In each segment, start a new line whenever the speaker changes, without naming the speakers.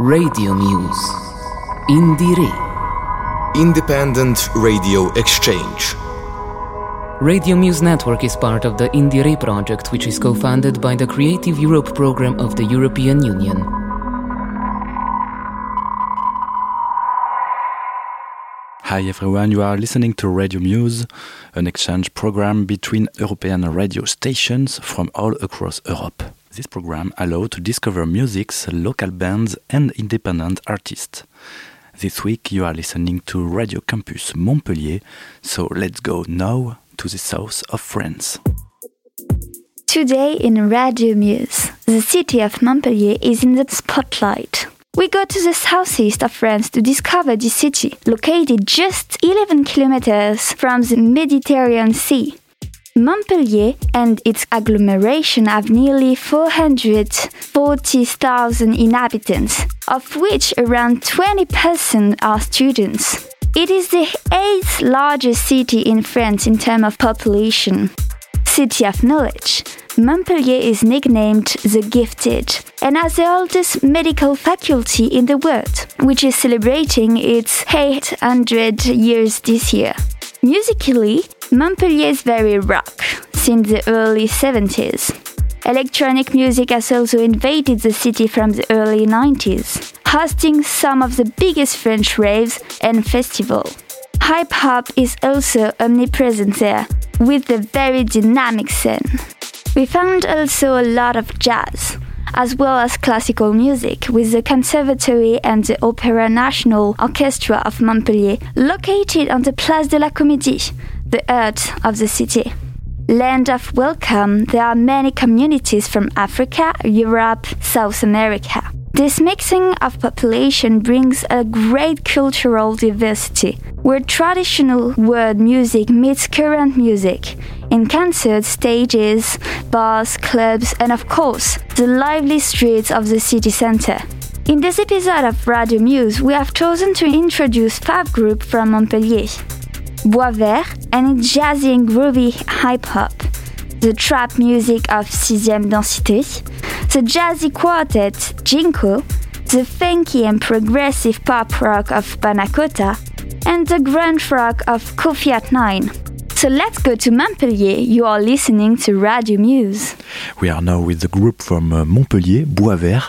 Radio Muse. Indire.
Independent Radio Exchange.
Radio Muse Network is part of the Indire project, which is co funded by the Creative Europe program of the European Union.
Hi everyone, you are listening to Radio Muse, an exchange program between European radio stations from all across Europe. This program allows to discover music's local bands and independent artists. This week you are listening to Radio Campus Montpellier, so let's go now to the south of France.
Today in Radio Muse, the city of Montpellier is in the spotlight. We go to the southeast of France to discover this city, located just 11 kilometers from the Mediterranean Sea. Montpellier and its agglomeration have nearly 440,000 inhabitants, of which around 20% are students. It is the eighth largest city in France in terms of population. City of Knowledge, Montpellier is nicknamed the Gifted and has the oldest medical faculty in the world, which is celebrating its 800 years this year. Musically, Montpellier is very rock since the early 70s. Electronic music has also invaded the city from the early 90s, hosting some of the biggest French raves and festivals. Hip hop is also omnipresent there, with a very dynamic scene. We found also a lot of jazz, as well as classical music, with the Conservatory and the Opera National Orchestra of Montpellier, located on the Place de la Comédie, the heart of the city. Land of welcome, there are many communities from Africa, Europe, South America. This mixing of population brings a great cultural diversity, where traditional world music meets current music, in concerts, stages, bars, clubs, and of course, the lively streets of the city center. In this episode of Radio Muse, we have chosen to introduce five groups from Montpellier. Bois Vert and its jazzy and groovy hip hop, the trap music of Sixième Densité, the jazzy quartet Jinko, the funky and progressive pop rock of Panacota, and the grunge rock of Kofi at Nine. So let's go to Montpellier. You are listening to Radio Muse.
We are now with the group from uh, Montpellier, Bois Vert.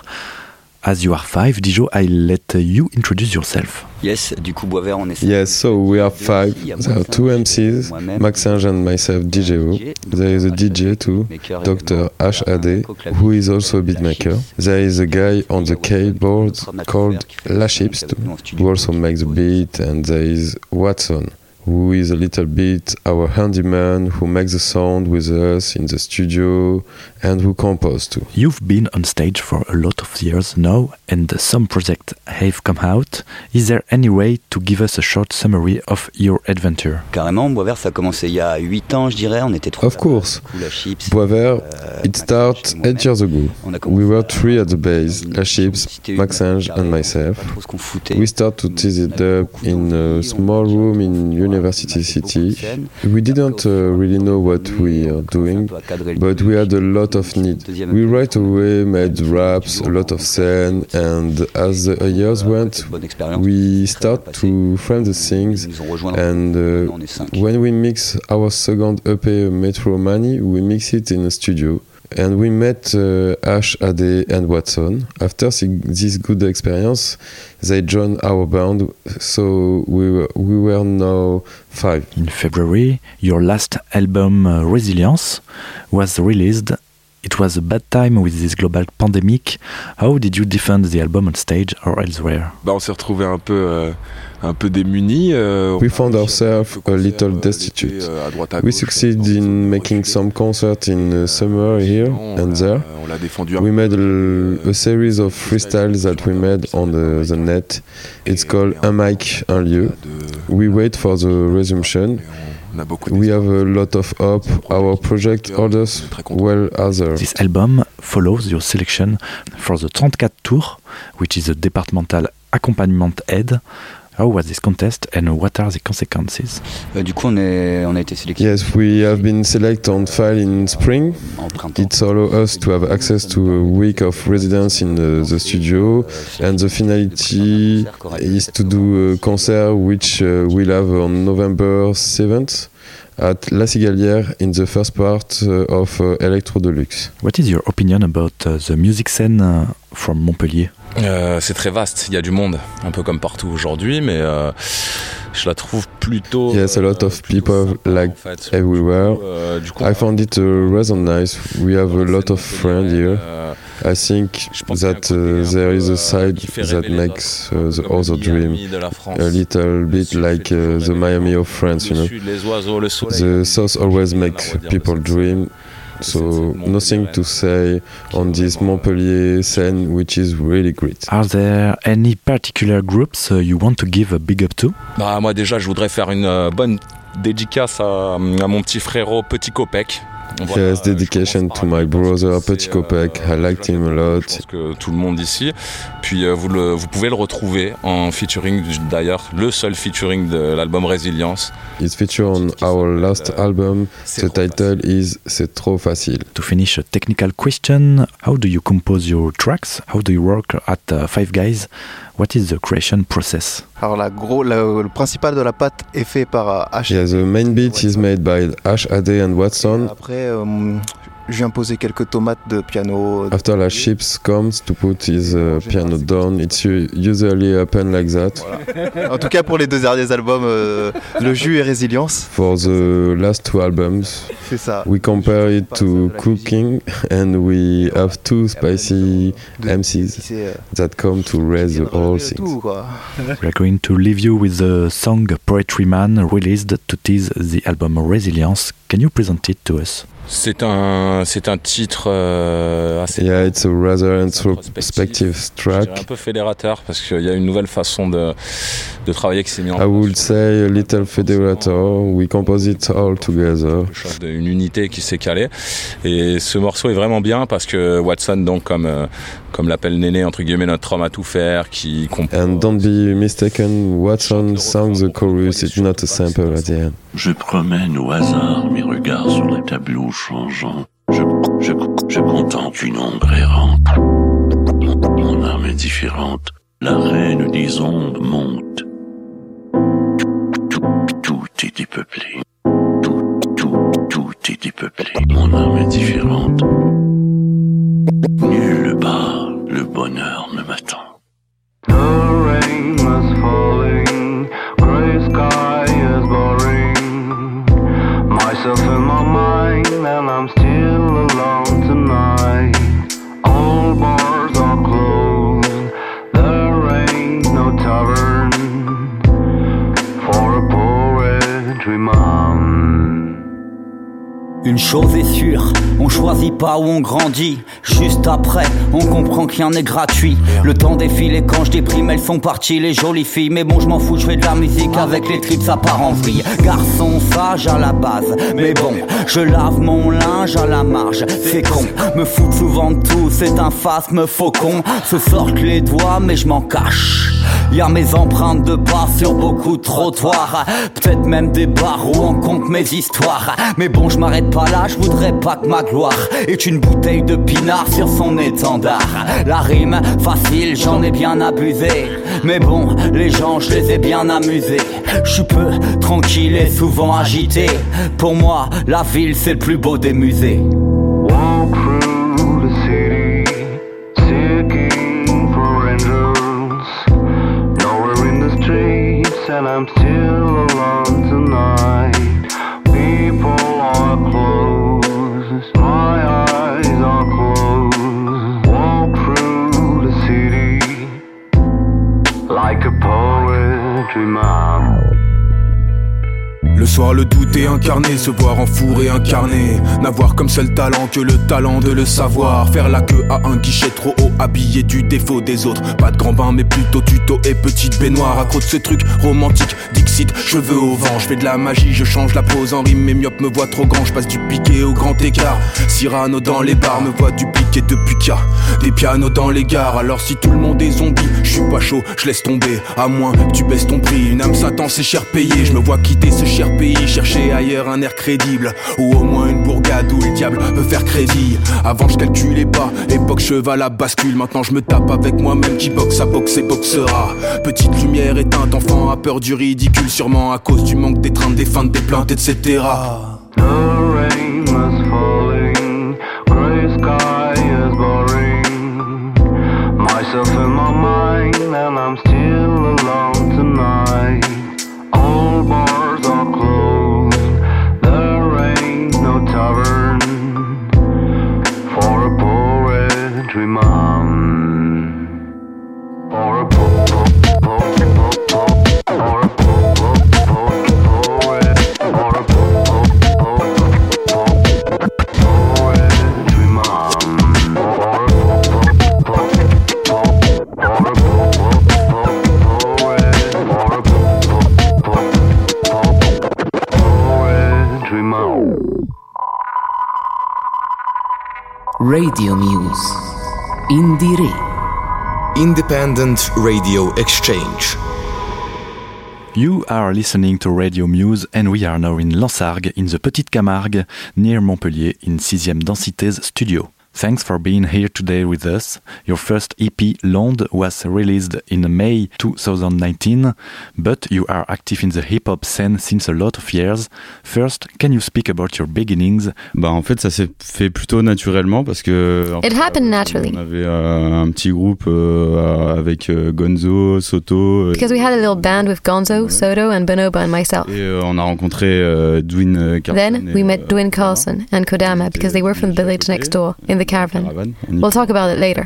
As you are five, Dijo, I let uh, you introduce yourself.
Yes, du coup, Bois Vert, on est
Yes, so we are five. There are two MCs, Maxinge and myself, DJO. There is a DJ too, Dr. H. Ade, who is also a beatmaker. There is a guy on the keyboard called La Chips too, who also makes the beat, and there is Watson, who is a little bit our handyman who makes the sound with us in the studio and who composes too.
You've been on stage for a lot of years now, and some projects have come out. Is there any way to give us a short summary of your adventure?
Carrément, Bois Vert, ça a commencé il y a 8 ans, je dirais. On était trois.
Of course.
Du coup, la Chips.
Bois Vert,
euh,
it started eight years ago.
On a commencé
We were
à-
three at the base, La Chips, Maxinge and myself. We start to tease it up in a small room in University City. We didn't uh, really know what we are doing, but we had a lot of need. We right away made raps, a lot of scene, and as the years went, we start to frame the things. And uh, when we mix our second EP, Metro Money, we mix it in a studio. And we met uh, Ash, Ade, and Watson. After this good experience, they joined our band, so we were, we were now five.
In February, your last album, uh, Resilience, was released. It was a bad time with this global pandemic. How did you defend the album on stage or elsewhere?
Bah, on s'est retrouvé un peu, euh, un peu démunis. euh,
We
on a
found
réussi à
ourselves
faire
a
quelques
little
concerts, euh,
destitute.
à à
We
gauche,
succeed
dans une
in making some concerts in uh, summer here
On
and there. We
peu.
made a, a series of freestyles that we made on the, the net. It's called Un mic, un lieu. We wait for the resumption.
Et on- on a beaucoup
We
d'espoir.
have a lot of hope. Our project orders well others.
This album follows your selection for the 34 Tour, which is a departmental accompaniment aid. How was this contest and what are the consequences?
Euh, du coup, on, est, on a été sélectionné.
Yes, we have been selected on file in spring. It allows us to have access to a week of residence in the, the studio, and the finality is to do a concert which uh, we'll have on November 7th at La Cigalière in the first part uh, of uh, Electro Deluxe.
What is your opinion about uh, the music scene uh, from Montpellier?
Euh, c'est très vaste, il y a du monde, un peu comme partout aujourd'hui, mais euh, je la trouve plutôt.
Yes, a lot of people like
en fait.
everywhere.
Euh, du coup,
I found it uh, rather nice. We have a lot of friends here.
euh,
I think
je pense qu'il y a un
that uh, there is a
euh,
side
qui fait
that makes
autres,
uh, the other dream a little bit like uh, the Miami of France, you know. The south always makes people dream. So nothing to say on this Montpellier scene, which is really great.
Are there any particular groups uh, you want to give a big up to?
Bah, moi déjà, je voudrais faire une euh, bonne dédicace à, à mon petit frérot Petit Copec. Voilà,
Yes,
euh,
dedication
je
to my brother
c'est,
Petit Copec.
euh,
I liked him a
Je
lot.
pense que tout le monde ici. Puis euh, vous, le, vous pouvez le retrouver en featuring, d'ailleurs, le seul featuring de l'album Résilience.
It's featured on our last album. The title is C'est trop facile.
To finish, a technical question How do you compose your tracks? How do you work at uh, Five Guys? What is the creation process?
Alors la gros, la- le principal de la pâte est fait par euh, H.
Yeah, the main beat is made by Ash Ade and Watson.
Après, é hum, je viens poser quelques tomates de piano.
After la ships comes to put his uh, piano down, it's usually happen like that.
En tout cas, pour les deux derniers albums, euh, Le Jus et Résilience,
For the last two albums,
c'est ça.
we compare it to cooking, and we have two spicy MCs
euh,
that come to raise the whole thing.
tout quoi.
We are going to leave you with the song Poetry Man released to tease the album Resilience. Can you present it to us?
C'est un, c'est un titre euh, assez
Yeah, it's a rather introspective
dirais un
track.
peu fédérateur parce qu'il y a une nouvelle façon de, de travailler qui s'est mise en
I
place.
would say a little federator. We compose it all together.
une unité qui s'est calée et ce morceau est vraiment bien parce que Watson donc comme euh, comme l'appelle Néné entre guillemets notre homme à tout faire qui compose
And don't be mistaken, Watson sang the chorus, it's not a sample at the end.
Je promène au hasard mes regards sur les tableaux changeants. Je, je, je contemple une ombre errante. Mon, âme est différente. La reine des ondes monte. Tout, tout est dépeuplé. Tout, tout, tout est dépeuplé. Mon âme est différente. Nulle part le bonheur ne m'attend.
The rain was falling, gray sky is boring. Myself in my mind, and I'm still alone tonight. All bars are closed, there ain't no tavern for a poetry.
Une chose est sûre, on choisit pas où on grandit. Juste après, on comprend que rien n'est gratuit. Le temps défile et quand je déprime, elles sont parties, les jolies filles. Mais bon, je m'en fous, je fais de la musique avec les tripes, ça part en vrille. Garçon sage à la base, mais bon, je lave mon linge à la marge. C'est con, me foutre souvent de tout, c'est un phasme faucon. Se sortent les doigts, mais je m'en cache. Y a mes empreintes de pas sur beaucoup de trottoirs Peut-être même des bars où on compte mes histoires Mais bon je m'arrête pas là, je voudrais pas que ma gloire Est une bouteille de pinard sur son étendard. La rime facile, j'en ai bien abusé. Mais bon, les gens je les ai bien amusés. Je suis peu tranquille et souvent agité. Pour moi, la ville c'est le plus beau des musées.
And I'm still my eyes are closed. Walk through the city like a poetry man.
Soir, le doute est incarné, se voir en four et incarné. N'avoir comme seul talent que le talent de le savoir. Faire la queue à un guichet trop haut, habillé du défaut des autres. Pas de grand bain, mais plutôt tuto et petite baignoire. Cause de ce truc romantique, Dixit, cheveux au vent. Je fais de la magie, je change la pose en rime. Mes myopes me voient trop grand, je passe du piqué au grand écart. Cyrano dans les bars me voit dupliquer depuis qu'il des pianos dans les gares. Alors si tout le monde est zombie, je suis pas chaud, je laisse tomber. À moins que tu baisses ton prix, une âme Satan c'est cher payé. Je me vois quitter ce cher chercher ailleurs un air crédible. Ou au moins une bourgade où le diable peut faire crédit. Avant je calculais pas, époque cheval à bascule. Maintenant je me tape avec moi-même qui boxe à boxe et boxera. Petite lumière éteinte, enfant a peur du ridicule. Sûrement à cause du manque d'étreinte, des feintes, des plaintes, etc.
Radio Muse. Indire.
Independent Radio Exchange.
You are listening to Radio Muse and we are now in Lansargues, in the Petite Camargue, near Montpellier, in 6ème Densité's studio. Thanks for being here today with us. Your first EP, Land, was released in May 2019, but you are active in the hip-hop scene since a lot of years. First, can you speak about your beginnings?
Bah en fait ça s'est fait plutôt naturellement parce que
It
fait,
happened naturally
on avait euh, un petit groupe euh, avec euh, Gonzo, Soto euh,
because we had a little band with Gonzo, Soto, and Bonobo and myself.
et euh, on a rencontré euh, Dwayne euh, Carlson
Then
et,
we
euh,
met Dwayne Carlson and Kodama because they were from the village next door in the caravan. We'll talk about it later.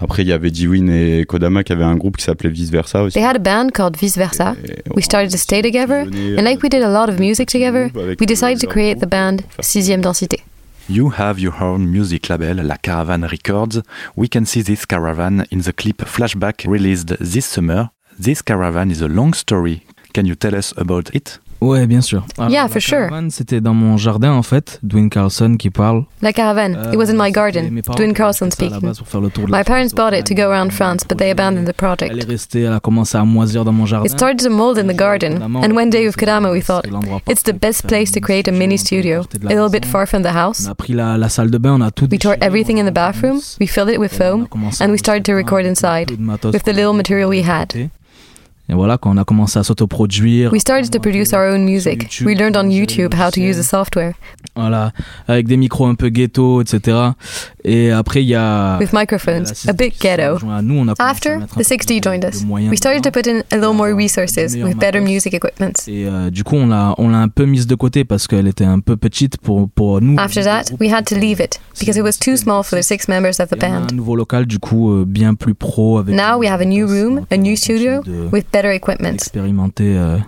Après il y avait Dwayne et Kodama qui avaient un groupe qui s'appelait Vice Versa aussi.
They had a band called Vice Versa. We started to stay together, and like we did a lot of music together, we decided to create the band Sixième Densité.
You have your own music label, La Caravan Records. We can see this caravan in the clip Flashback released this summer. This caravan is a long story. Can you tell us about it?
Ouais, bien sûr. Yeah, for sure.
C'était dans mon jardin en fait, Dwayne Carlson qui parle.
La Caravan. It was in my garden. Dwayne Carlson speaking. My parents bought it to go around France, but they abandoned the project.
Elle est restée, elle a commencé à moisir dans mon jardin.
It started to mold in the garden, and one day with Kodama we thought, it's the best place to create a mini studio, a little bit far from the house.
On a pris la, la salle de bain, on a tout
We tore everything in the bathroom, we filled it with foam, and we started to record inside, with the little material we had.
Et voilà, quand on a commencé à s'autoproduire.
We started to produce our own music. We learned on YouTube how to use the software.
Voilà, avec des micros un peu ghetto, etc. Et après, il y a.
With microphones, a bit ghetto.
Nous, on a
After, the 6D joined us. We started to put in a little more resources with better music equipment.
Et euh, du coup, on l'a, on l'a un peu mise de côté parce qu'elle était un peu petite pour, pour nous.
After that, we had to leave it because it was too small for the six members of the
Un
band.
nouveau local, du coup, euh, bien plus pro. Avec
Now we have a new room, a new studio, with better equipment,
expérimenté euh,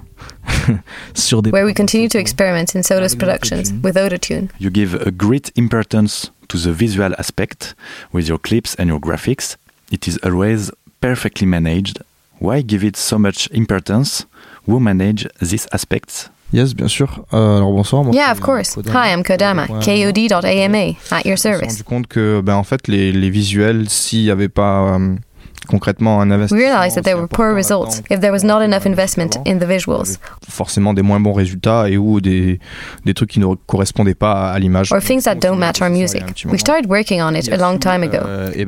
sur des.
where we continue to experiment in Soda's productions with autotune.
You give a great importance to the visual aspect with your clips and your graphics. It is always perfectly managed. Why give it so much importance? Who manage these aspects?
Yes, bien sûr. Euh, alors bonsoir. Moi,
Yeah, of course. Hi, I'm Kodama, KOD.AMA, at your service.
je me suis
service.
rendu compte que, ben, en fait, les, les visuels, s'il n'y avait pas euh, concrètement un
We
investissement,
realized that there were poor results if there was not enough investment in the visuals,
forcément des moins bons résultats et ou des, des trucs qui ne correspondaient pas à l'image.
or things that don't match our music. We started working on it a long time ago.
Euh, et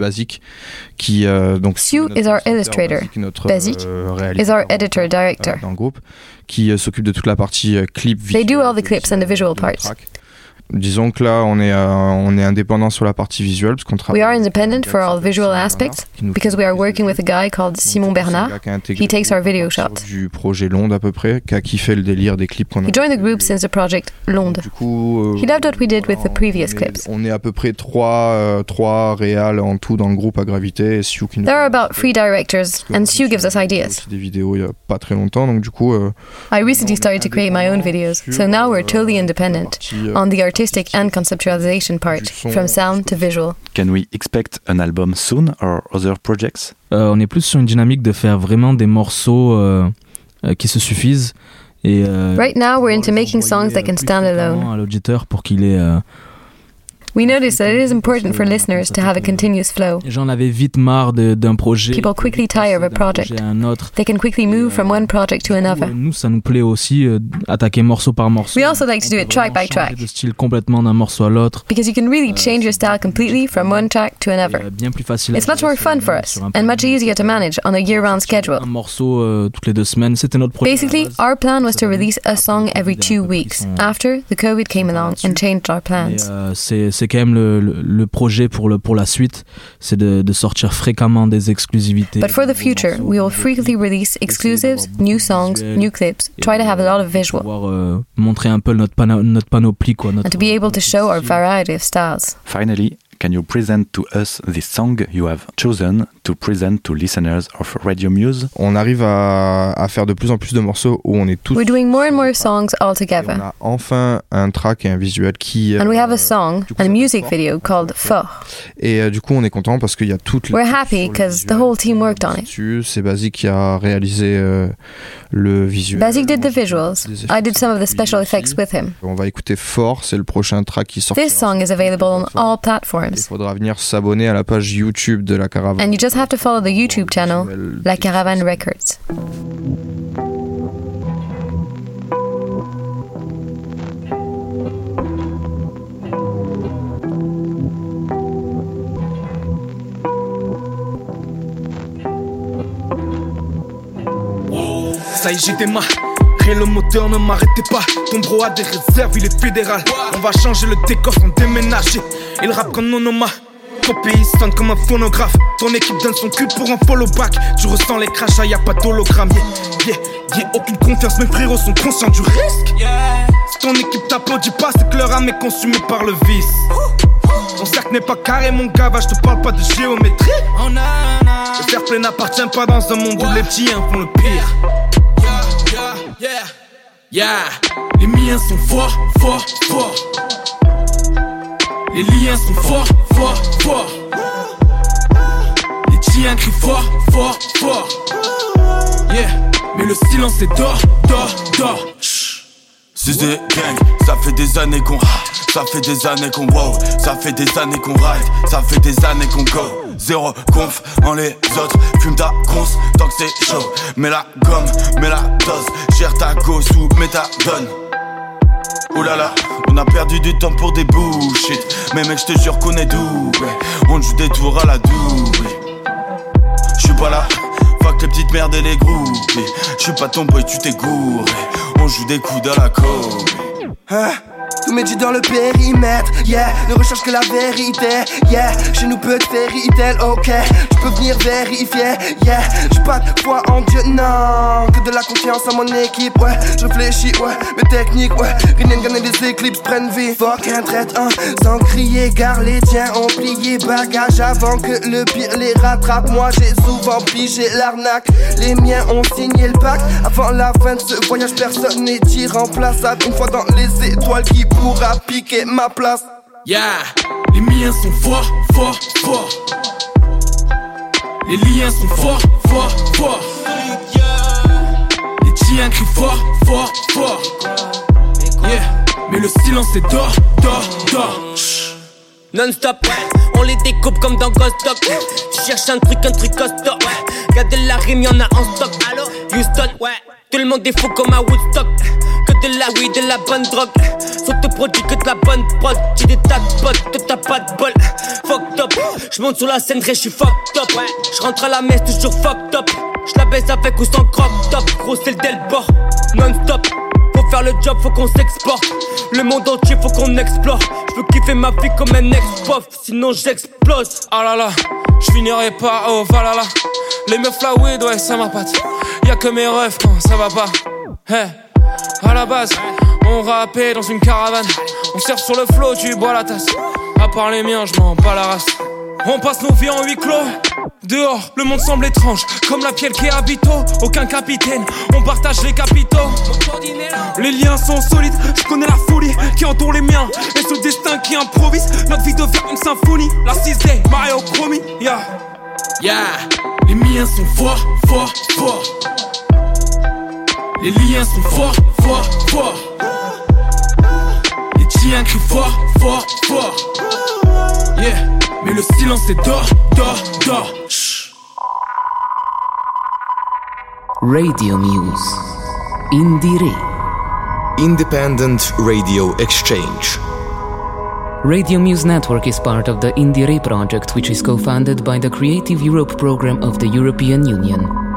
qui euh, donc
Sue is our illustrator.
notre
Basique
euh,
is our editor director.
dans le groupe, qui s'occupe de toute la partie clip.
They do all the clips and the visual parts.
Disons que là, on est, euh, on est indépendant sur la partie visuelle parce qu'on travaille.
We are independent for all visual aspects because we are working with a guy called Simon Bernard. He takes our video shots.
Du projet Londe à peu près, qui a kiffé le délire des clips qu'on a.
He joined the group since the project Londe.
Du coup, euh,
He loved what we did with the previous clips.
On est à peu près trois, euh, trois réals en tout dans le groupe à gravité. Et Sioux qui nous
There are about three directors, and Stu gives us ideas.
des vidéos il y a pas très longtemps, donc du coup. euh,
I recently started to create my own videos, so now we're totally independent on the artistic and conceptualization part, from sound to visual.
Can we expect an album soon or other projects?
Euh, on est plus sur une dynamique de faire vraiment des morceaux euh, euh, qui se suffisent et euh,
Right now, we're into making songs that can stand alone.
à l'auditeur pour qu'il ait euh,
We notice that it is important for listeners to have a continuous flow.
Les gens vite marre d'un projet.
People quickly tire of a project.
un autre.
They can quickly move from euh, one project to another.
Nous, ça nous plaît aussi euh, attaquer morceau par morceau.
We also like to do it track by track
Le style complètement d'un morceau à l'autre.
because you can really euh, change your style completely from one track to another.
Euh, bien plus facile.
It's much more fun for us and much easier to manage on a year-round schedule.
Un morceau euh, toutes les deux semaines, c'était notre projet.
Basically, our plan was to release a song every two weeks. After, the COVID came along and changed our plans.
euh, c'est c'est quand même le, le, le projet pour, le, pour la suite, c'est de, de sortir fréquemment des exclusivités.
But for the future, we will frequently release exclusives, new songs, new clips, try to have a lot of visual,
pouvoir euh, montrer un peu notre, pana- notre panoplie. Quoi, notre...
and to be able to show our variety of styles.
Finally, can you present to us the song you have chosen to present to listeners of Radio Muse?
On arrive à, à faire de plus en plus de morceaux où on est tous.
We're doing more and more songs all
On
together.
a enfin un track et un visuel qui.
And we have
euh,
a song and a music video called Fort.
Et euh, du coup, on est content parce qu'il y a toutes les.
We're happy because the whole team worked on it.
dessus. C'est Basique qui a réalisé euh, le visuel.
Basic did the visuals. I did some of the special effects with him.
On va écouter Fort, c'est le prochain track qui sort.
This song is available on all
Il faudra venir s'abonner à la page YouTube de la caravane.
And you just have to follow the YouTube channel, La Caravane Records.
Ça y est, Le moteur ne m'arrêtez pas. Ton bro a des réserves, il est fédéral. On va changer le décor sans déménager. Il rappe comme Nonoma. Ton pays sonne comme un phonographe. Ton équipe donne son cul pour un follow back. Tu ressens les crachats, y a pas d'hologramme. Yeah, yeah, yeah, aucune confiance, mes frérots sont conscients du risque. Si ton équipe t'applaudit pas, c'est que leur âme est consumée par le vice. Ton cercle n'est pas carré, mon gars, va, je te parle pas de géométrie. Le fair play n'appartient pas dans un monde où les petits font le pire. Yeah, les miens sont forts, forts, forts. Les liens sont forts, forts, forts. Les tiens crient fort, fort, fort. Yeah, mais le silence est d'or, d'or, d'or.
C'est des gang, ça fait des années qu'on ça fait des années qu'on wow, ça fait des années qu'on ride, ça fait des années qu'on go. Zéro conf en les autres, fume ta grosse tant que c'est chaud. Mets la gomme, mets la dose, gère ta gosse ou méthadone. Oulala, on a perdu du temps pour des bullshit. Mais mec, je te jure qu'on est doué. On joue des tours à la douée. J'suis pas là, fuck les petites merdes et les groupies. J'suis pas ton boy, tu t'es gouré. On joue des coups dans la côte.
Mes G dans le périmètre, yeah. Ne recherche que la vérité, yeah. Chez nous peut être fairy ok. Tu peux venir vérifier, yeah. J'ai pas de foi en Dieu, non. Que de la confiance en mon équipe, ouais. Je réfléchis, ouais. Mes techniques, ouais. Rien gagner des éclipses prennent vie. Fuck un traite, hein Sans crier, gare les tiens ont plié Bagage avant que le pire les rattrape. Moi j'ai souvent pigé l'arnaque. Les miens ont signé le pacte. Avant la fin de ce voyage personne n'est irremplaçable Une fois dans les étoiles qui pourra piquer ma place
Yeah, les miens sont forts, forts, forts. Les liens sont forts, forts, forts. Les tiens crient fort, fort, fort. Yeah, mais le silence est d'or, d'or, d'or.
Non-stop, on les découpe comme dans Ghost Dog. Tu un truc, un truc costaud. Y'a de la rime, y'en a en stock. Allô, Houston, ouais. Tout le monde est fou comme à Woodstock. Que de la weed, de la bonne drogue. S'autoproduit que de la bonne prod. J'ai des tas de potes, toi t'as pas de bol. Fucked up, j'monte sur la scène, je suis fucked up. J'rentre à la messe, toujours fucked up. J'la baisse avec ou sans crop top. Gros, c'est le Delbord, non-stop. Faut faire le job, faut qu'on s'exporte. Le monde entier, faut qu'on explore. Je veux kiffer ma vie comme un ex-pof, sinon j'explose.
Ah là là, je finirai pas oh valala. Les meufs la weed, ouais, ça m'appâte. Y'a que mes refs quand ça va pas. Hey, à la base, on rappait dans une caravane. On sert sur le flot, tu bois la tasse. À part les miens, je m'en bats la race. On passe nos vies en huis clos. Dehors, le monde semble étrange, comme la pielle qui habite aucun capitaine. On partage les capitaux. Les liens sont solides, je connais la folie qui entoure les miens. Et ce destin qui improvise, notre vie devient une symphonie. La 6D, Mario Chromie, yeah.
Yeah, les miens sont forts, forts, forts. Les liens sont forts, forts, forts. Les tiens crient fort, fort, fort. Yeah, mais le silence est d'or, d'or, d'or.
Radio Muse. Indire.
Independent Radio Exchange.
Radio Muse Network is part of the Indire project, which is co funded by the Creative Europe program of the European Union.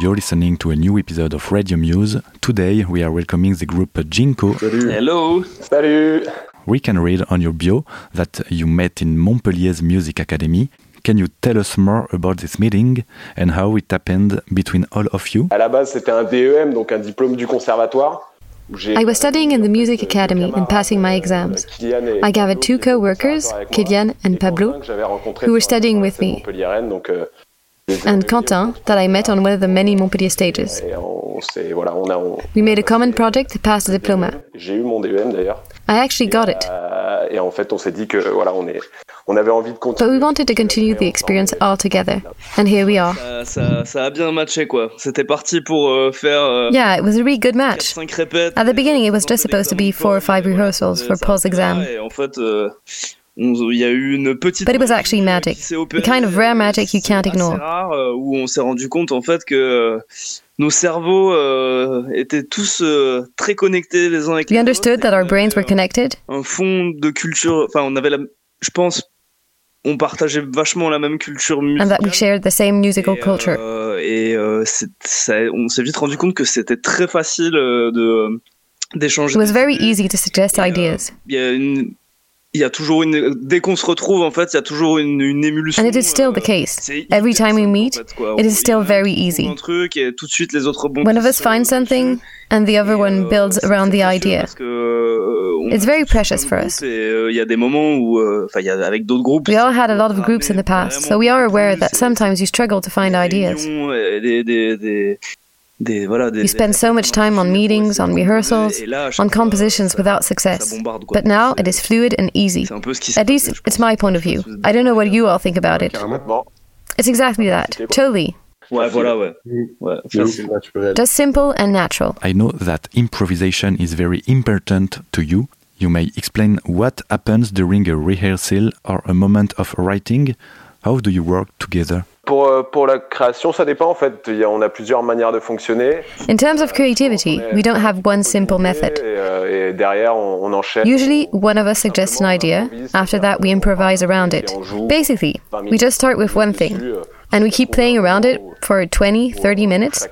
You're listening to a new episode of Radio Muse. Today we are welcoming the group Jinko.
Hello. Salut.
We can read on your bio that you met in Montpellier's Music Academy. Can you tell us more about this meeting and how it happened between all of you?
À la base, c'était un DEM, donc un diplôme du conservatoire.
I was studying in the music academy and passing my exams. I gathered two co workers, Kylian and Pablo,
que j'avais rencontré
who were studying with me,
Montpellier-Rennes, donc euh,
and Quentin that I met on one of the many Montpellier stages. We made a common project to pass the diploma. I actually got it. But we wanted to continue the experience all together, and here we are. Yeah, it was a really good match. At the beginning, it was just supposed to be four or five rehearsals for Paul's exam.
Et en fait, euh, on- il y a eu une petite
But it was actually magic, the kind of rare magic you can't ignore.
euh, où on s'est rendu compte en fait que euh, nos cerveaux euh, étaient tous euh, très connectés les uns avec
We
les autres.
understood that our brains were connected,
Un fond de culture, enfin on avait la, je pense, on partageait vachement la même culture musicale.
and that we shared the same musical culture.
Euh, et euh, ça- on s'est vite rendu compte que c'était très facile euh, de d'échanger.
It was very easy to suggest ideas,
Il y a une il y a toujours une dès qu'on se retrouve en fait il y a toujours une, une émulsion
and it is still the case. Every time we meet, it is still very easy.
un truc et tout de suite les autres rebondissent
One of us finds something, and the other one builds around the idea.
parce que euh,
It's very precious for us.
euh, il y a des moments où euh, enfin il y a avec d'autres groupes
We all had a lot of groups in the past, so we are aware that sometimes you struggle to find ideas.
des des des
You spend so much time on meetings, on rehearsals, on compositions without success. But now it is fluid and easy. At least it's my point of view. I don't know what you all think about it. It's exactly that. Totally.
ouais voilà ouais ouais facile.
Just simple and natural.
I know that improvisation is very important to you. You may explain what happens during a rehearsal or a moment of writing. How do you work together?
Pour, euh, pour la création, ça dépend en fait. Il y a- on a plusieurs manières de fonctionner.
In terms of creativity, we don't have one simple method.
Et, euh, et derrière, on, on enchaîne.
Usually, one of us suggests an idea, after that, we improvise around it. Basically, we just start with one thing, euh, and we keep playing around it for 20, 30 minutes.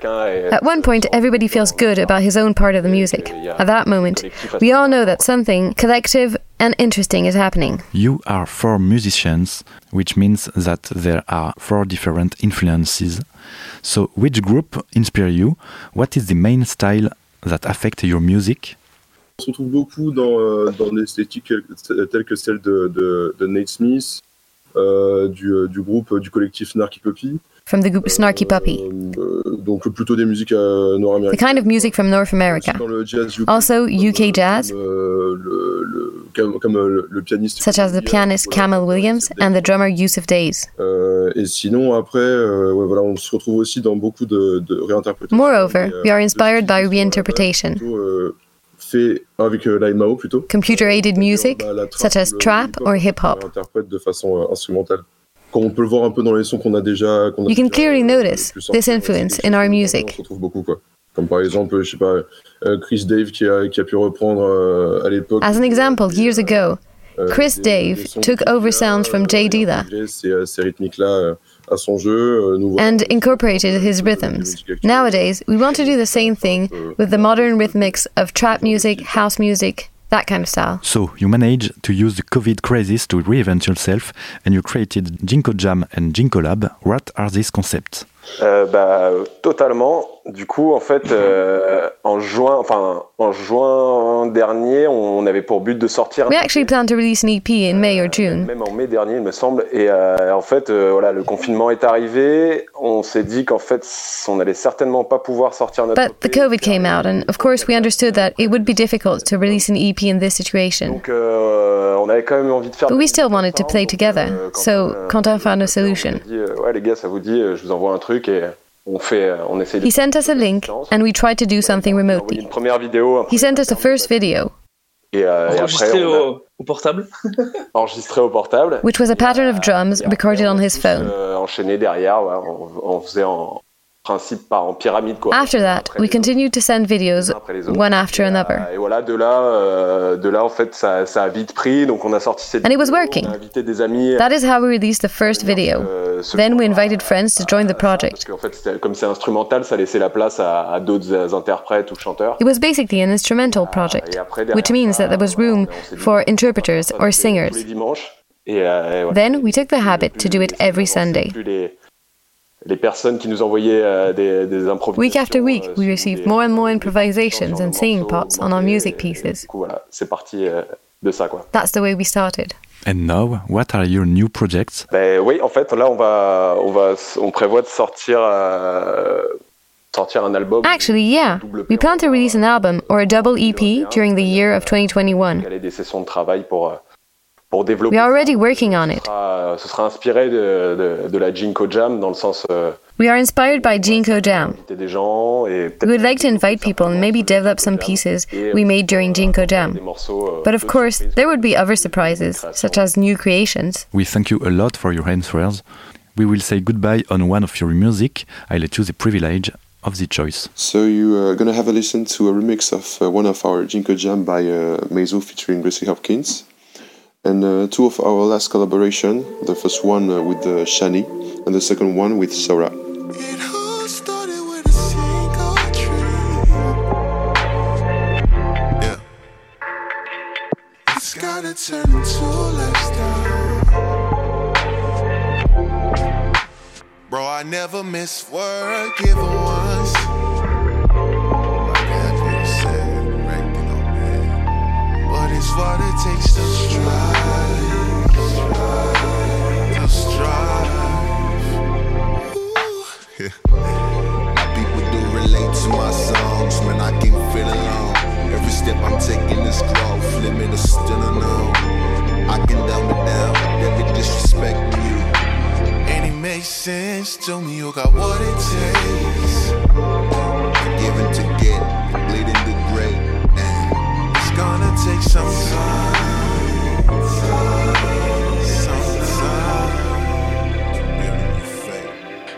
At one point, everybody feels good about his own part of the music. At that moment, we all know that something collective and interesting is happening.
You are four musicians, which means that there are four different influences. So, which group inspire you? What is the main style that affect your music?
On se retrouve beaucoup dans, euh, dans l'esthétique euh, telle que celle de, de, de Nate Smith, euh, du, euh, du groupe, euh, du collectif Snarky Puppy.
From the group euh, Snarky Puppy.
Euh, donc plutôt des musiques euh, nord-américaines.
The kind of music from North America.
Dans le jazz UK,
Also, UK jazz,
euh, le, le- comme, comme, euh, le, le pianiste.
such as the pianist Camel Williams and the drummer Yusuf Days.
Euh, et sinon, après, euh, ouais, voilà, on se retrouve aussi dans beaucoup de, de réinterprétations.
Moreover, we are inspired by reinterpretation,
Plutôt, euh, fait avec euh, l'IMAO plutôt.
computer aided music, such as trap or hip hop.
On interprète de façon euh, instrumentale. Comme on peut le voir un peu dans les sons qu'on a déjà. qu'on a
You can
déjà-
clearly notice this influence in our
on
music.
se retrouve beaucoup quoi. Comme par exemple, je sais pas, euh, Chris Dave qui a, qui a pu reprendre euh, à l'époque.
As an example, years ago,
euh,
Chris
des-
Dave
des sons
took over
a,
sounds from euh, Jay Dilla.
Ces, ces euh, rythmiques-là euh, à son jeu.
and incorporated his rhythms. Nowadays, we want to do the same thing with the modern rhythmics of trap music, house music, that kind of style.
So, you managed to use the COVID crisis to reinvent yourself and you created Jinko Jam and Jinko Lab. What are these concepts?
Euh, bah, totalement. Du coup, en fait, euh, en juin, enfin, en juin dernier, on avait pour but de sortir.
We actually plan to release an EP in May or June.
Même en mai dernier, il me semble. Et euh, en fait, euh, voilà, le confinement est arrivé. On s'est dit qu'en fait, on allait certainement pas pouvoir sortir notre.
But the COVID came out, and of course, we understood that it would be difficult to release an EP in this situation.
Donc, euh, on avait quand même envie de faire.
But we still wanted to play together, so Quentin found a solution.
On dit, euh, ouais, les gars, ça vous dit, euh, je vous envoie un truc et on fait, euh, on essaie.
He sent us a link, and we tried to do something remotely.
Une première vidéo.
He sent us the first video,
Et, euh, et
Enregistré
après, on a
au, au portable.
enregistré au portable.
which was a pattern of drums recorded on his phone.
Euh, enchaîné derrière, ouais, on, on faisait en principe par en pyramide quoi.
After that, we continued to send videos one after another.
Et voilà, de là, euh, de là en fait, ça, ça a vite pris. Donc on a sorti cette.
And it was
vidéo,
working.
On a invité des amis.
That is how we released the first video. Then we invited friends to join the project.
Parce qu'en fait, c'était- comme c'est instrumental, ça laissait la place à, à d'autres euh, interprètes ou chanteurs.
It was basically an instrumental project, which means that there was room for interpreters or
Tous
singers.
les dimanches. Et, euh, et voilà.
Then we took the habit to do it every Sunday.
Les, personnes qui nous envoyaient euh, des, des improvisations.
Week after week, we received more and more improvisations and singing parts on our music pieces.
Du coup, voilà, c'est parti euh, de ça quoi.
That's the way we started.
And now, what are your new projects?
Ben oui, en fait, là, on va, on va, on prévoit de sortir, euh, sortir un album.
Actually, yeah, we plan to release an album or a double EP during the year of 2021.
Pour, développer.
We are already working on it.
Ce sera, ce sera inspiré de, de, de la Jinko Jam dans le sens euh,
We are inspired by Jinko Jam.
des gens et
We would like to invite people and maybe develop some pieces we made during Jinko Jam.
des morceaux. euh,
But of course, there would be other surprises, such as new creations.
We thank you a lot for your answers. We will say goodbye on one of your music. I let you the privilege of the choice.
So you are gonna have a listen to a remix of uh, one of our Jinko Jam by uh, Mazo featuring Gracie Hopkins, and uh, two of our last collaboration. The first one uh, with uh, Shani, and the second one with Sora.
Bro, I never miss word given once. Like Andrea said, on man. But it's what it takes to strive. Ooh.
My people do relate to my songs, man. I can feel alone. Every step I'm taking is growth, limit is still unknown. I can dumb it down, never disrespect you.
And it makes sense to me, you got what it takes.
To give and to get, bleeding to great.
And It's gonna take some time. Some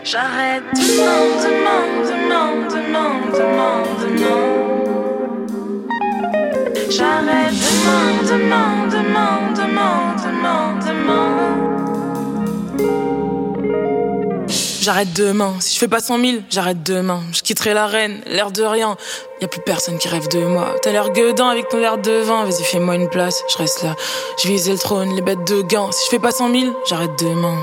J'arrête demain, demain, demain, demain, demain, demain. J'arrête demain, demain, demain, demain, demain, demain.
J'arrête demain. Si je fais pas 100 000, j'arrête demain. Je quitterai l'arène, l'air de rien. Y a plus personne qui rêve de moi. T'as l'air gueudin avec ton verre de vin. Vas-y, fais-moi une place. Je reste là. Je visais le trône, les bêtes de gain. Si je fais pas 100 000, j'arrête demain.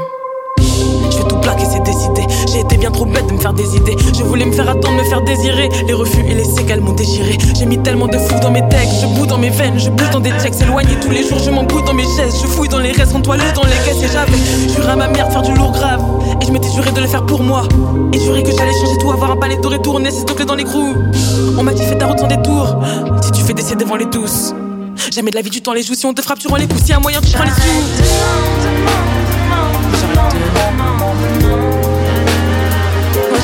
Je vais tout plaquer, c'est décidé. J'ai été bien trop bête de me faire des idées. Je voulais me faire attendre, me faire désirer. Les refus et les séquelles m'ont déchiré. J'ai mis tellement de fou dans mes textes. Je boue dans mes veines, je boue dans des checks éloignés tous les jours. Je m'embrouille dans mes chaises. Je fouille dans les restes, en toilette, dans les caisses. Et j'avais juré à ma mère de faire du lourd grave. Et je m'étais juré de le faire pour moi. Et juré que j'allais changer tout, avoir un palais doré tourné, c'est clés dans les crews. On m'a dit fais ta route sans détour. Si tu fais des devant les douces. Jamais de la vie du temps les joues. Si on te frappe, tu rends les coups. Si un moyen, tu prends les sous.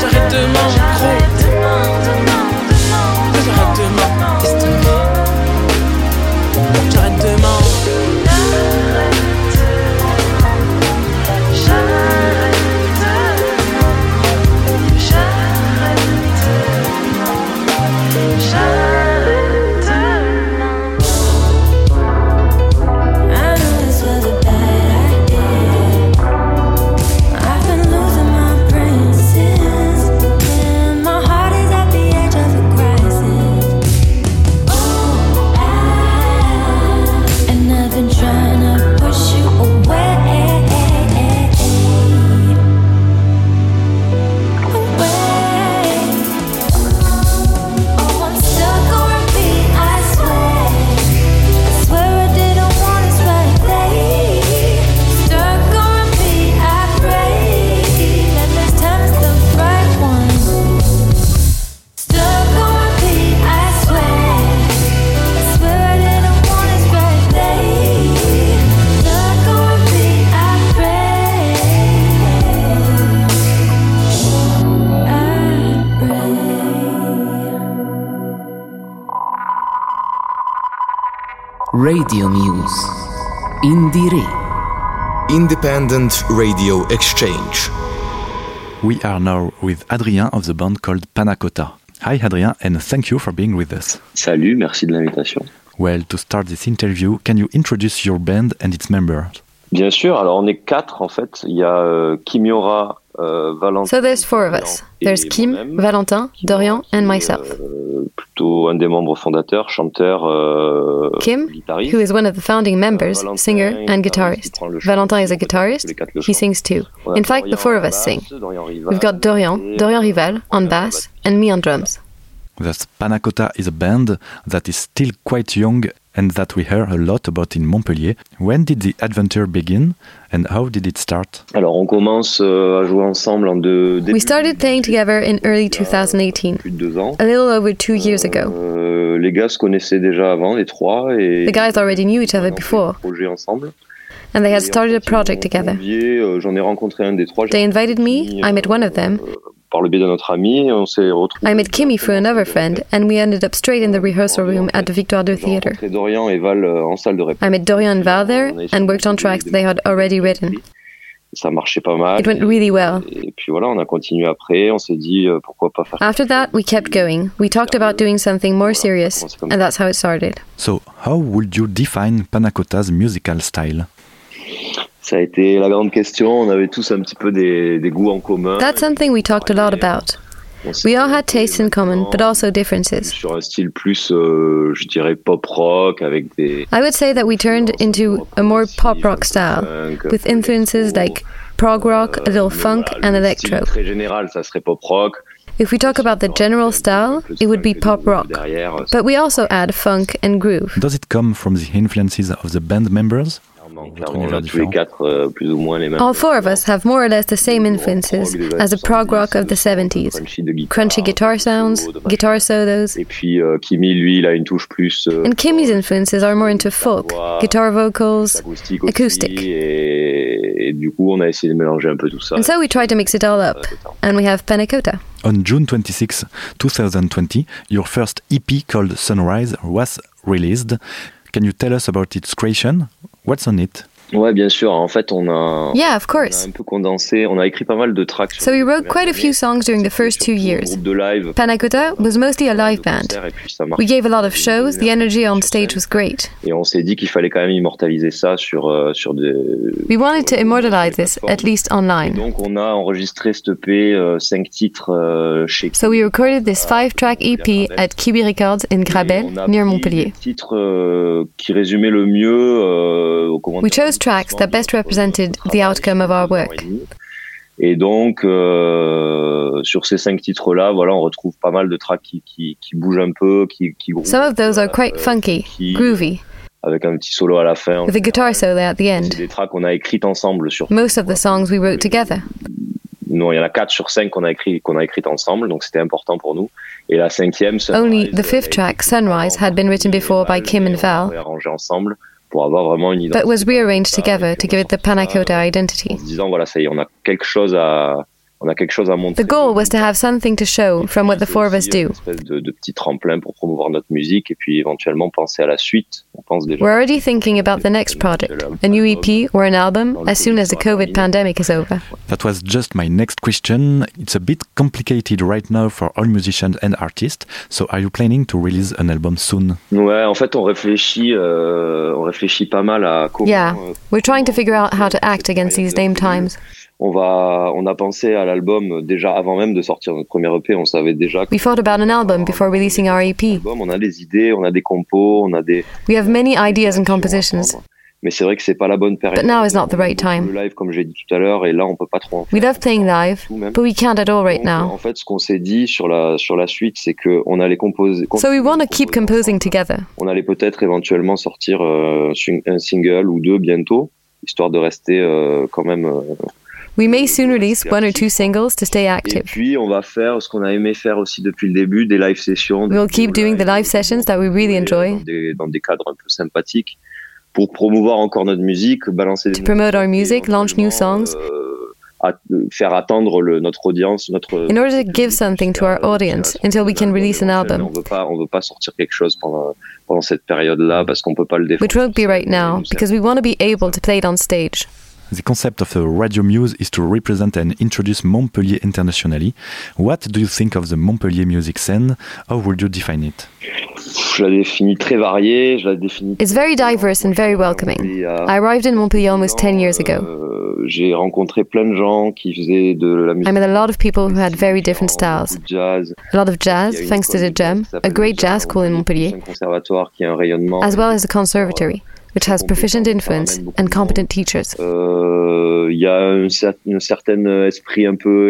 J'arrête demain, gros. J'arrête demain,
Radio Muse. Indire.
Independent Radio Exchange.
We are now with Adrien of the band called Panacota. Hi Adrien and thank you for being with us.
Salut, merci de l'invitation.
Well, to start this interview, can you introduce your band and its members?
Bien sûr, alors on est quatre en fait. Il y a euh, Kimiora, Valentin.
So there's four of us. There's Kim, Valentin, Dorian, and myself.
euh, plutôt un des membres fondateurs, chanteur, euh,
Kim, who is one of the founding members, singer and guitarist. Valentin is a guitarist. He sings too. In fact, the four of us sing. We've got Dorian, Dorian Rival on bass, and me on drums.
Thus, Panacota is a band that is still quite young and that we hear a lot about in Montpellier. When did the adventure begin and how did it start?
Alors on commence euh, à jouer ensemble en deux.
We started playing together in early 2018,
Plus de deux ans.
a little over two years euh, ago.
Euh, les gars se connaissaient déjà avant, les trois, et
The guys already knew each other before, and they had started a project together.
Janvier, euh, J'en ai rencontré un des trois.
They invited me, I met one of them.
Euh, Par le biais de notre ami, on s'est retrouvés.
I met Kimmy through another friend, and we ended up straight in the rehearsal room at the Victoire de Theatre.
rencontré Dorian et Val euh, en salle de répétition.
I met Dorian and Val there and worked on tracks they had already written.
Ça marchait pas mal.
It went really well.
Et puis voilà, on a continué après. On s'est dit euh, pourquoi pas faire.
After that, we kept going. We talked about doing something more serious, and that's how it started.
So, how would you define Panacota's musical style?
Ça a été la grande question. On avait tous un petit peu des, des goûts en commun.
That's something we talked a lot about. We all had tastes in common, but also differences.
Sur un style plus, euh, je dirais, pop rock avec des.
I would say that we turned into a more pop rock style, with influences like prog rock, a little euh, funk, and electro.
Très général, ça serait pop rock.
If we talk about the general style, it would be pop rock.
Euh,
But we also add funk and groove.
Does it come from the influences of the band members?
Clairement, on a tous les quatre euh, plus ou moins les mêmes.
All four of us have more or less the same influences as the prog rock of the 70s. Crunchy guitar sounds, guitar solos,
Et puis euh, Kimi, lui, il a une touche plus euh,
and Kimmy's euh, influences are more into folk, guitar vocals, acoustic.
Et, et du coup, on a essayé de mélanger un peu tout ça.
And so we try to mix it all up, and we have Panacota.
On June 26, 2020, your first EP called Sunrise was released. Can you tell us about its creation? What's on it?
Ouais, bien sûr. En fait, on a,
Yeah, of
on
course.
a un peu condensé. On a écrit pas mal de tracks.
So we wrote quite a few songs during the first two years.
De live.
Panacota was mostly a live band. We gave a lot of shows, the energy on stage was great.
Et on s'est dit qu'il fallait quand même immortaliser ça sur, euh, sur des.
We wanted to immortalize this, at least online.
Donc on a enregistré cette EP, euh, cinq titres euh, chez.
So we recorded this five track EP at Kiwi Records in Grabel, near Montpellier.
titres euh, qui résumaient le mieux euh,
We chose tracks that best represented the outcome of our work.
Et donc, euh, sur ces cinq titres-là, voilà, on retrouve pas mal de tracks qui, qui, qui bougent un peu, qui, qui groovent,
Some of those are quite funky, groovy,
avec un petit solo à la fin.
with a guitar solo at the
C'est
end.
des tracks qu'on a écrites ensemble. Sur,
Most of the songs we wrote together.
non, il y en a quatre sur cinq qu'on a écrit, qu'on a écrites ensemble, donc c'était important pour nous. Et la cinquième, c'est
Only the fifth track, Sunrise, had been written before by Kim and Val,
arrangé ensemble pour avoir vraiment une identité.
but was rearranged together to give it the Panacota euh, identity.
En se disant, voilà, ça y est, on a quelque chose à, on a quelque chose à montrer.
The goal was to have something to show from what the four of us do.
De, de petit tremplin pour promouvoir notre musique et puis éventuellement penser à la suite. On pense déjà.
We're already thinking about the next project, a new EP or an album, as soon as the COVID pandemic is over.
That was just my next question. It's a bit complicated right now for all musicians and artists. So, are you planning to release an album soon?
Ouais, en fait, on réfléchit, euh, on réfléchit pas mal à comment.
Yeah,
euh,
we're trying to figure out how to act against these name times.
On va, on a pensé à l'album déjà avant même de sortir notre premier EP. On savait déjà
We thought about an album before releasing our EP.
on a des idées, on a des compos, on a des.
We have many ideas and compositions,
Mais c'est vrai que c'est pas la bonne période.
but now is not the right time.
Le live, comme j'ai dit tout à l'heure, et là, on peut pas trop. en faire.
We love playing live, but we can't at all right now.
En fait, ce qu'on s'est dit sur la sur la suite, c'est que on allait composer.
So we want to keep composing together.
On allait peut-être éventuellement sortir euh, un single ou deux bientôt, histoire de rester euh, quand même. euh,
We may soon release one or two singles to stay
Et
active.
puis, on va faire ce qu'on a aimé faire aussi depuis le début, des live sessions,
We'll keep doing the live sessions that we really enjoy
dans des, dans des cadres un peu sympathiques, pour promouvoir encore notre musique, balancer des
to promote our music, launch new songs,
à faire attendre le, notre audience, notre.
In order to give something to our audience until we can release an album.
On veut pas, on veut pas sortir quelque chose pendant pendant cette période-là parce qu'on peut pas le défendre.
Which won't be right now because we want to be able to play it on stage.
The concept of the Radio Muse is to represent and introduce Montpellier internationally. What do you think of the Montpellier music scene? How would you define it?
Je la définis très variée, je la définis.
It's very diverse and very welcoming. Euh, I arrived in Montpellier almost 10 years ago.
Euh, J'ai rencontré plein de gens qui faisaient de la musique.
I met a lot of people who had very different styles.
Jazz.
A lot of jazz, thanks to the Gem, a great jazz school in Montpellier,
conservatoire qui a un rayonnement.
as well as the conservatory, which has proficient influence and competent teachers.
Euh,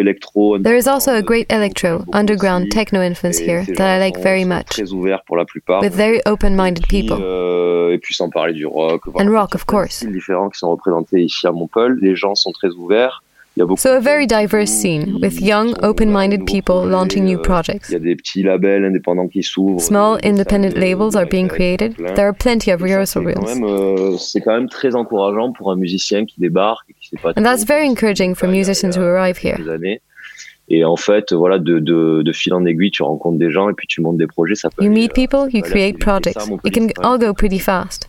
électro.
There is also a great electro, underground techno influence here that I like very much, with very open-minded people.
Euh, et puis sans parler du rock.
And rock, of course.
Les gens sont très ouverts.
So a very diverse scene, with young, open-minded people launching new projects.
Il y a des petits labels indépendants qui s'ouvrent.
Small independent labels are being created. There are plenty of rehearsal
même, euh,
And that's very encouraging for musicians who arrive here.
Et en fait, voilà, de, de, de fil en aiguille, tu rencontres des gens et puis tu montes des projets. Ça peut
You meet people, you create projects. It can all go pretty fast.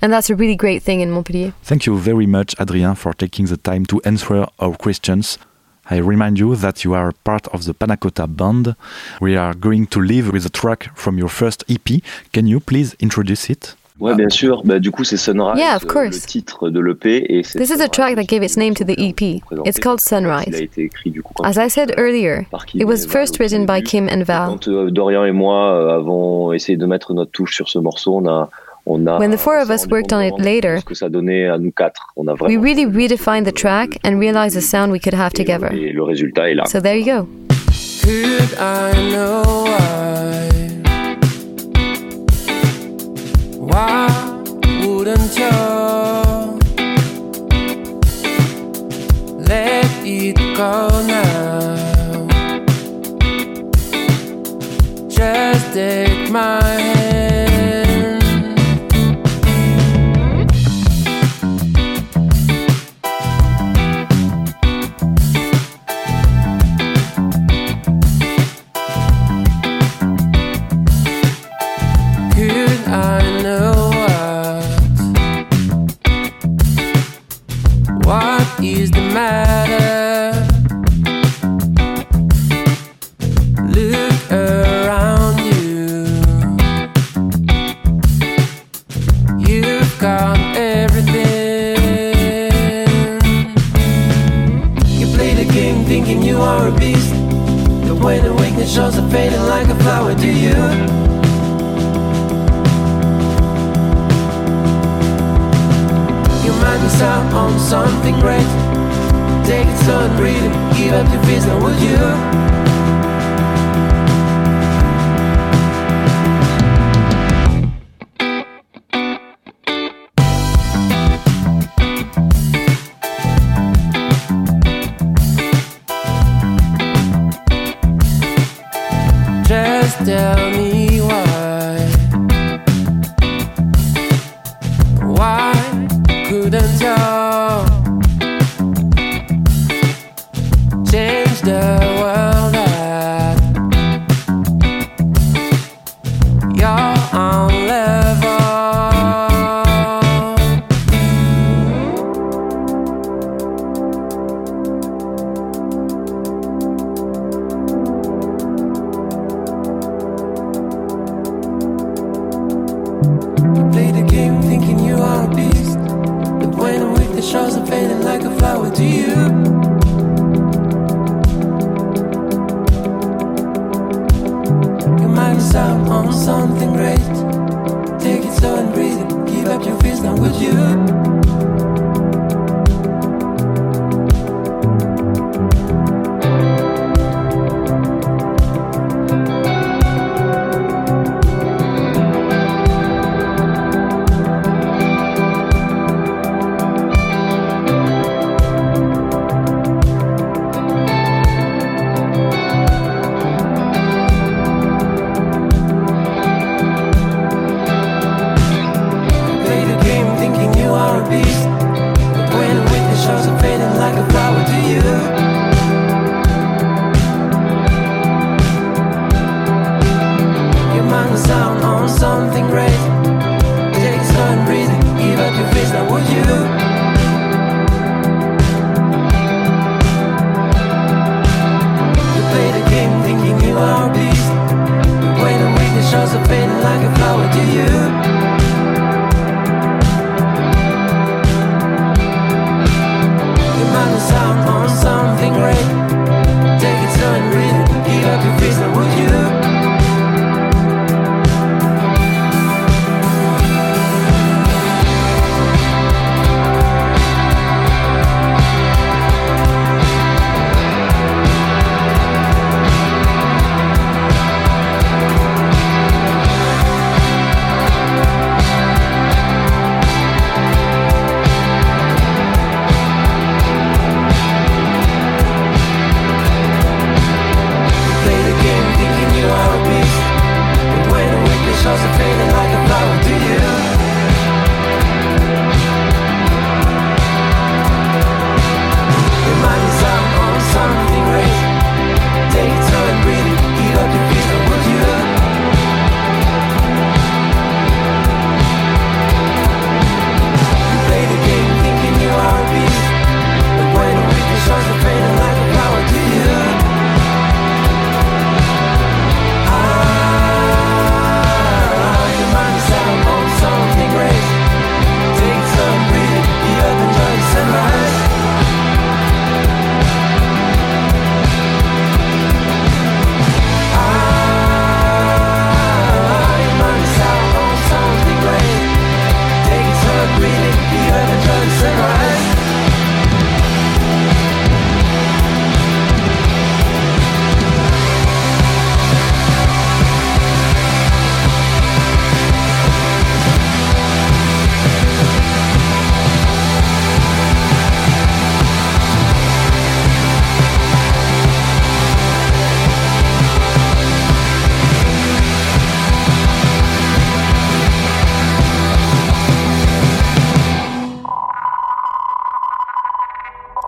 And that's a really great thing in Montpellier.
Thank you very much, Adrien, for taking the time to answer our questions. I remind you that you are part of the Panacota band. We are going to leave with a track from your first EP. Can you please introduce it?
Ouais, bien sûr. Bah, du coup, c'est Sunrise,
Yeah, of
euh,
course.
le titre de l'EP. Et c'est
This is a track that gave its name to the EP. It's called Sunrise.
été écrit du coup quand,
As I said earlier, it was first written by Kim and Val.
quand, euh, Dorian et moi euh, avons essayé de mettre notre touche sur ce morceau. On a, on a
When the four of us worked on it later,
ce que ça donnait à nous quatre. On a
we really redefined the track and realized the sound we could have together.
et le résultat est là.
So there you go.
Could I know why? Why wouldn't you let it go now? Just take my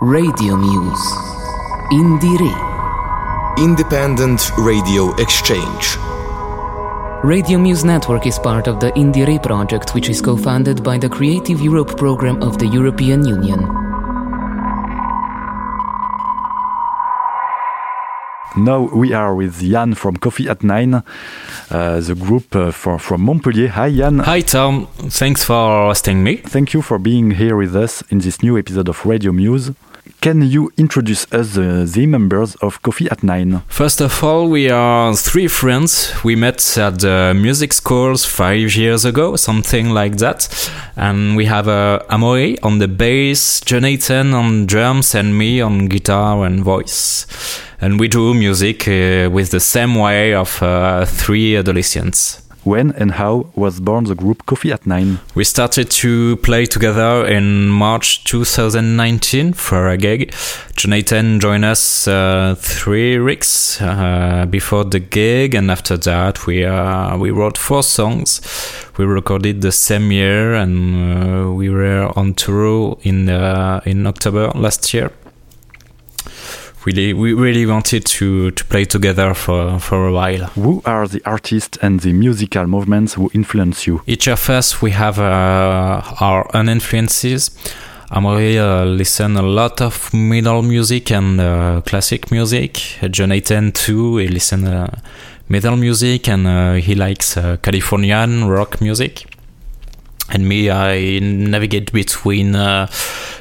Radio Muse. Indire.
Independent Radio Exchange.
Radio Muse Network is part of the Indire project, which is co funded by the Creative Europe program of the European Union.
Now we are with Jan from Coffee at Nine, uh, the group uh, for, from Montpellier. Hi, Jan.
Hi, Tom. Thanks for hosting me.
Thank you for being here with us in this new episode of Radio Muse. Can you introduce us uh, the members of Coffee at Nine?
First of all, we are three friends. We met at the music schools five years ago, something like that. And we have uh, Amore on the bass, Jonathan on drums, and me on guitar and voice. And we do music uh, with the same way of uh, three adolescents.
When and how was born the group Coffee at Nine?
We started to play together in March 2019 for a gig. Jonathan joined us uh, three weeks uh, before the gig, and after that, we uh, we wrote four songs. We recorded the same year, and uh, we were on tour in uh, in October last year really we really wanted to to play together for for a while.
Who are the artists and the musical movements who influence you?
Each of us we have uh, our own influences. Amore uh, listen a lot of metal music and uh, classic music. Jonathan too, he listen uh, metal music and uh, he likes uh, Californian rock music and me i navigate between uh,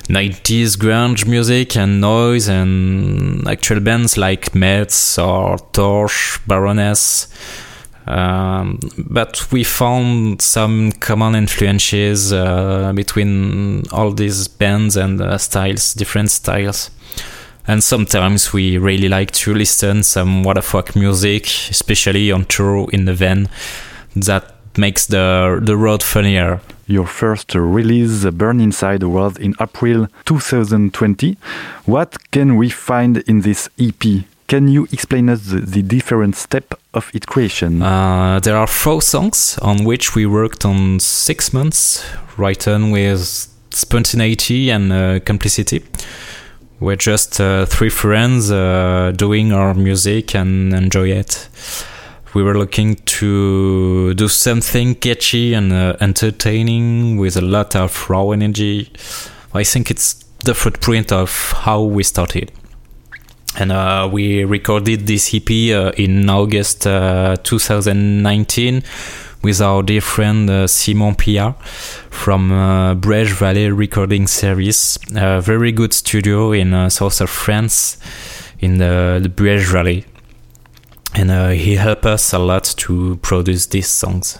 90s grunge music and noise and actual bands like Metz or Torch, Baroness. Um, but we found some common influences uh, between all these bands and uh, styles, different styles. And sometimes we really like to listen some waterfuck music, especially on tour in the van. That makes the the road funnier.
Your first release, Burn Inside, was in April 2020. What can we find in this EP? Can you explain us the, the different step of its creation?
Uh, there are four songs on which we worked on six months, written with spontaneity and uh, complicity. We're just uh, three friends uh, doing our music and enjoy it we were looking to do something catchy and uh, entertaining with a lot of raw energy. I think it's the footprint of how we started. And uh, we recorded this EP uh, in August uh, 2019 with our dear friend uh, Simon Pia from uh, Valley Recording Service, a very good studio in south of France in the, the Valley and uh, he helped us a lot to produce these songs.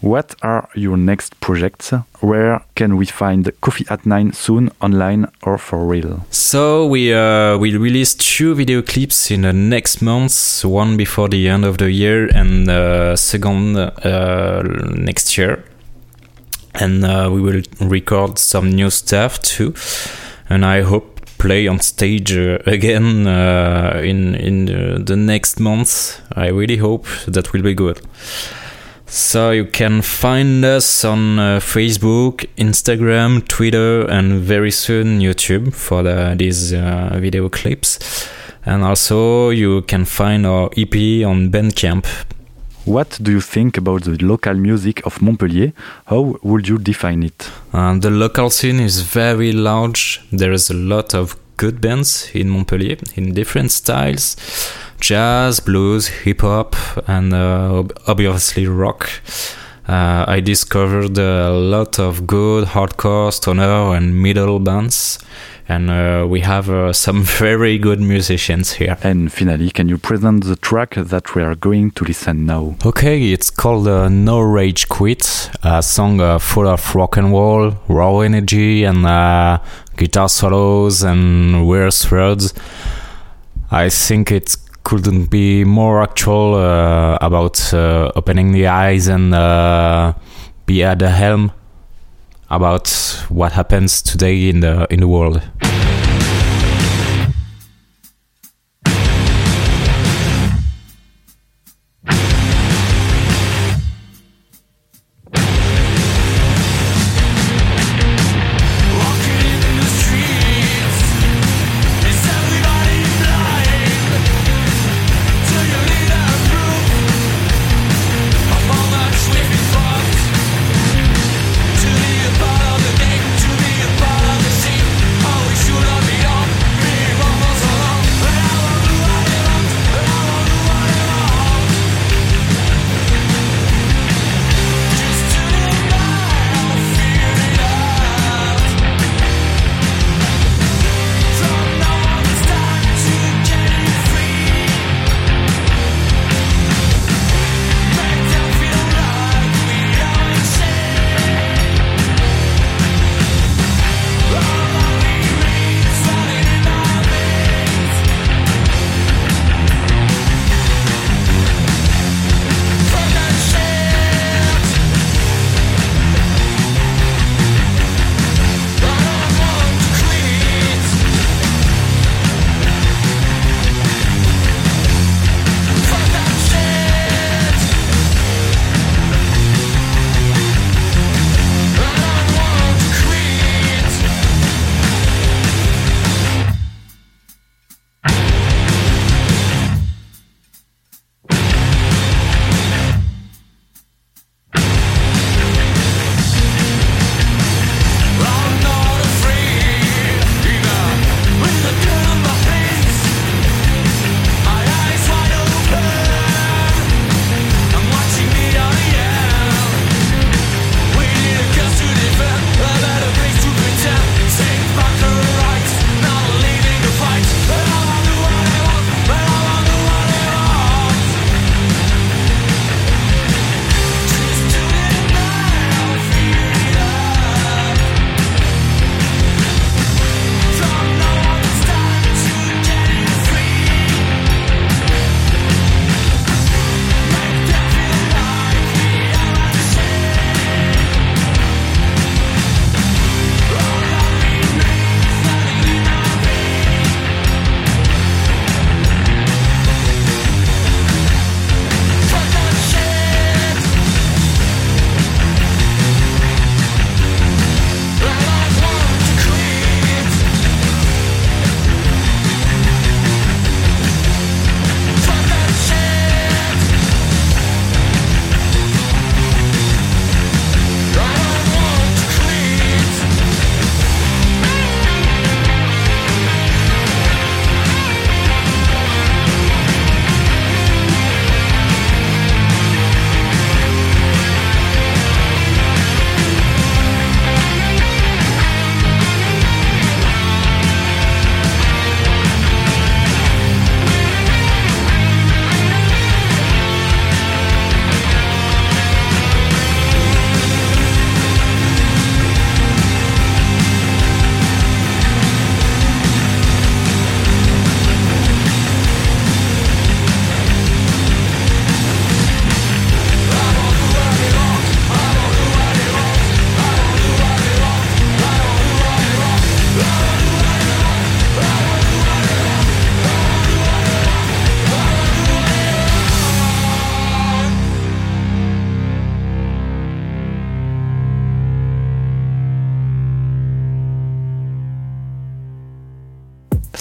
What are your next projects? Where can we find Coffee at Nine soon, online or for real?
So we uh, we released two video clips in the next months, one before the end of the year and uh, second uh, next year. And uh, we will record some new stuff too. And I hope play on stage uh, again uh, in in the, the next month. I really hope that will be good. So you can find us on uh, Facebook, Instagram, Twitter, and very soon YouTube for the, these uh, video clips. And also you can find our EP on Bandcamp.
What do you think about the local music of Montpellier? How would you define it?
Uh, the local scene is very large. There is a lot of good bands in Montpellier in different styles jazz, blues, hip hop, and uh, obviously rock. Uh, I discovered a lot of good hardcore, stoner, and metal bands and uh, we have uh, some very good musicians here.
And finally, can you present the track that we are going to listen now?
Okay, it's called uh, No Rage Quit, a song uh, full of rock and roll, raw energy, and uh, guitar solos and weird words. I think it couldn't be more actual uh, about opening the eyes and be at the helm about what happens today in the in the world.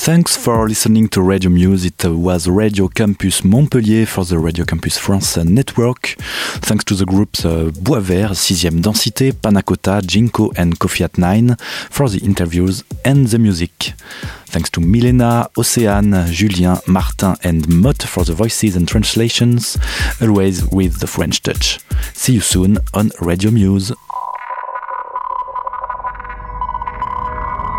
Thanks for listening to Radio Muse. It was Radio Campus Montpellier for the Radio Campus France network. Thanks to the groups uh, Bois Vert, 6ème Densité, Panacota, Jinko, and Coffee at Nine for the interviews and the music. Thanks to Milena, Océane, Julien, Martin, and Mott for the voices and translations, always with the French touch. See you soon on Radio Muse.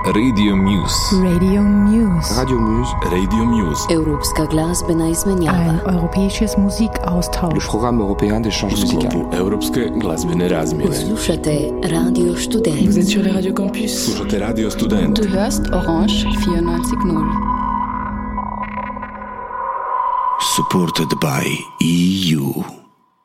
Radio Muse.
Radio Muse.
Radio Muse. Radio Muse.
Europska glazbena izmenjava. Ein europäisches Musikaustausch.
Le programme européen d'échange musical. Europske glazbene razmjene.
Slušate Radio Student.
Vous êtes sur les Radio Campus.
Slušate Radio Student.
Du hörst Orange 94.0.
Supported by EU.